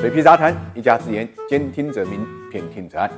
水皮杂谈，一家之言，兼听则明，偏听则暗。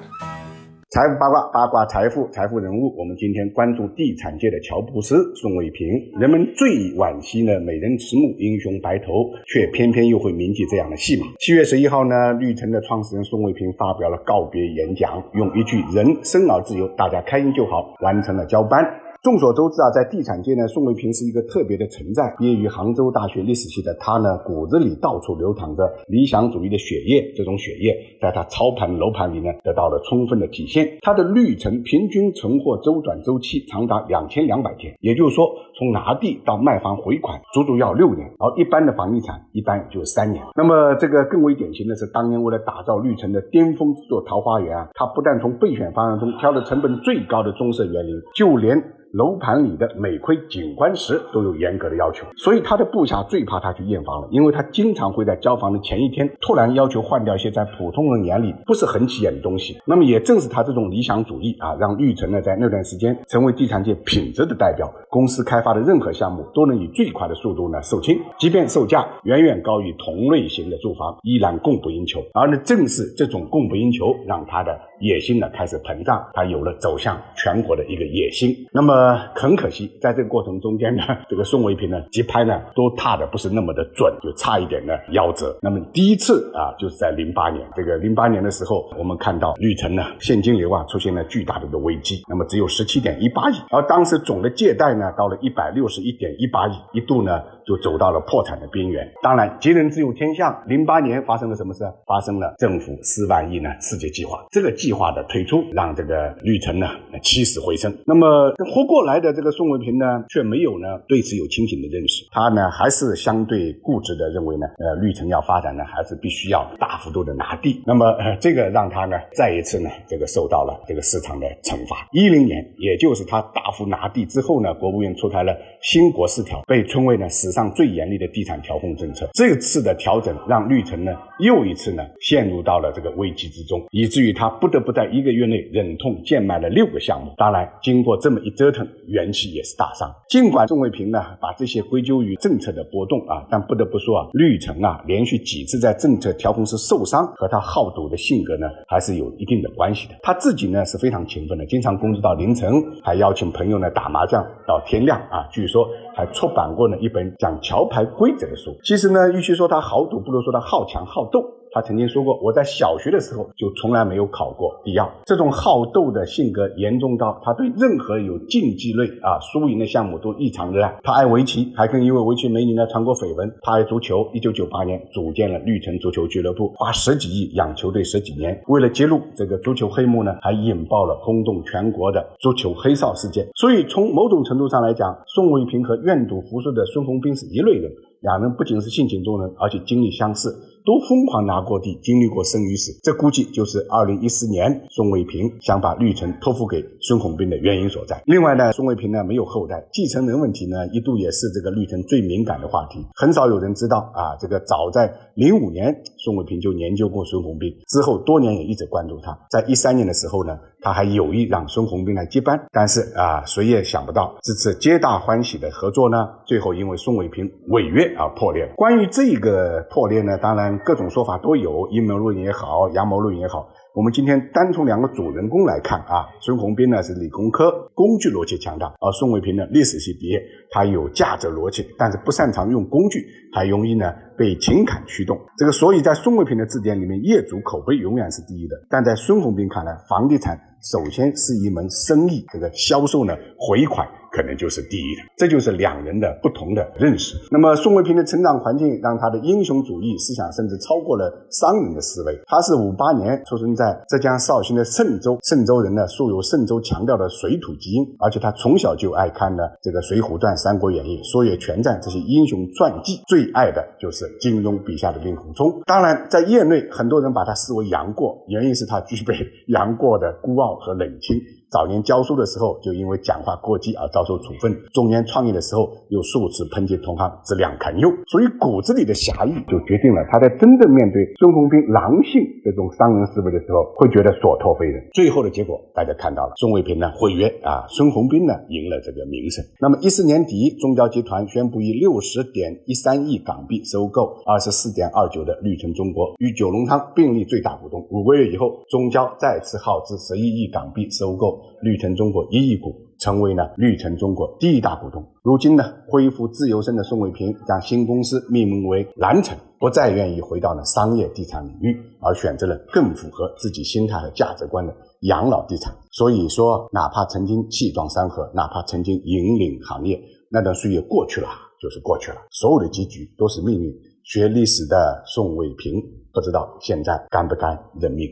财富八卦，八卦财富，财富人物。我们今天关注地产界的乔布斯宋卫平。人们最惋惜呢，美人迟暮，英雄白头，却偏偏又会铭记这样的戏码。七月十一号呢，绿城的创始人宋卫平发表了告别演讲，用一句“人生而自由，大家开心就好”，完成了交班。众所周知啊，在地产界呢，宋卫平是一个特别的存在。毕业于杭州大学历史系的他呢，骨子里到处流淌着理想主义的血液。这种血液在他操盘楼盘里呢，得到了充分的体现。他的绿城平均存货周转周期长达两千两百天，也就是说，从拿地到卖房回款，足足要六年。而一般的房地产一般也就三年。那么，这个更为典型的是，当年为了打造绿城的巅峰之作桃花源啊，他不但从备选方案中挑了成本最高的棕色园林，就连楼盘里的每窥景观时都有严格的要求，所以他的部下最怕他去验房了，因为他经常会在交房的前一天突然要求换掉一些在普通人眼里不是很起眼的东西。那么也正是他这种理想主义啊，让绿城呢在那段时间成为地产界品质的代表。公司开发的任何项目都能以最快的速度呢售罄，即便售价远远高于同类型的住房，依然供不应求。而呢正是这种供不应求，让他的野心呢开始膨胀，他有了走向全国的一个野心。那么。呃，很可惜，在这个过程中间呢，这个宋卫平呢，节拍呢都踏的不是那么的准，就差一点呢夭折。那么第一次啊，就是在零八年，这个零八年的时候，我们看到绿城呢现金流啊出现了巨大的一个危机，那么只有十七点一八亿，而当时总的借贷呢到了一百六十一点一八亿，一度呢就走到了破产的边缘。当然，吉人自有天相，零八年发生了什么事？发生了政府四万亿呢刺激计划，这个计划的推出让这个绿城呢起死回生。那么活过来的这个宋卫平呢，却没有呢对此有清醒的认识。他呢还是相对固执的认为呢，呃，绿城要发展呢，还是必须要大幅度的拿地。那么呃，这个让他呢再一次呢这个受到了这个市场的惩罚。一零年，也就是他大幅拿地之后呢，国务院出台了新国四条，被称为呢史上最严厉的地产调控政策。这次的调整让绿城呢又一次呢陷入到了这个危机之中，以至于他不得不在一个月内忍痛贱卖了六个项目。当然，经过这么一折腾。元气也是大伤。尽管宋卫平呢把这些归咎于政策的波动啊，但不得不说啊，绿城啊连续几次在政策调控时受伤，和他好赌的性格呢还是有一定的关系的。他自己呢是非常勤奋的，经常工作到凌晨，还邀请朋友呢打麻将到天亮啊。据说还出版过呢一本讲桥牌规则的书。其实呢，与其说他好赌，不如说他好强好斗。他曾经说过，我在小学的时候就从来没有考过第二。这种好斗的性格严重到他对任何有竞技类啊输赢的项目都异常热爱。他爱围棋，还跟一位围棋美女呢传过绯闻。他爱足球，一九九八年组建了绿城足球俱乐部，花十几亿养球队十几年。为了揭露这个足球黑幕呢，还引爆了轰动全国的足球黑哨事件。所以从某种程度上来讲，宋卫平和愿赌服输的孙宏斌是一类人。两人不仅是性情中人，而且经历相似。都疯狂拿过地，经历过生与死，这估计就是二零一四年宋卫平想把绿城托付给孙宏斌的原因所在。另外呢，宋卫平呢没有后代，继承人问题呢一度也是这个绿城最敏感的话题。很少有人知道啊，这个早在零五年，宋卫平就研究过孙宏斌，之后多年也一直关注他。在一三年的时候呢，他还有意让孙宏斌来接班，但是啊，谁也想不到这次皆大欢喜的合作呢，最后因为宋卫平违约而破裂。关于这个破裂呢，当然。各种说法都有，阴谋论也好，阳谋论也好。我们今天单从两个主人公来看啊，孙宏斌呢是理工科，工具逻辑强大；而宋卫平呢历史系毕业，他有价值逻辑，但是不擅长用工具，还容易呢被情感驱动。这个所以在宋卫平的字典里面，业主口碑永远是第一的，但在孙宏斌看来，房地产首先是一门生意，这个销售呢回款。可能就是第一的，这就是两人的不同的认识。那么宋卫平的成长环境让他的英雄主义思想甚至超过了商人的思维。他是五八年出生在浙江绍兴的嵊州，嵊州人呢素有嵊州强调的水土基因，而且他从小就爱看呢这个《水浒传》《三国演义》《说岳全传》这些英雄传记，最爱的就是金庸笔下的令狐冲。当然，在业内很多人把他视为杨过，原因是他具备杨过的孤傲和冷清。早年教书的时候就因为讲话过激而遭受处分，中年创业的时候又数次抨击同行质量堪忧，所以骨子里的侠义就决定了他在真正面对孙宏斌狼性这种商人思维的时候，会觉得所托非人。最后的结果大家看到了，宋卫平呢毁约啊，孙宏斌呢赢了这个名声。那么一四年底，中交集团宣布以六十点一三亿港币收购二十四点二九的绿城中国，与九龙仓并立最大股东。五个月以后，中交再次耗资十一亿港币收购绿城中国一亿股，成为了绿城中国第一大股东。如今呢，恢复自由身的宋卫平将新公司命名为蓝城，不再愿意回到了商业地产领域，而选择了更符合自己心态和价值观的养老地产。所以说，哪怕曾经气壮山河，哪怕曾经引领行业，那段岁月过去了就是过去了，所有的结局都是命运。学历史的宋卫平，不知道现在甘不甘认命。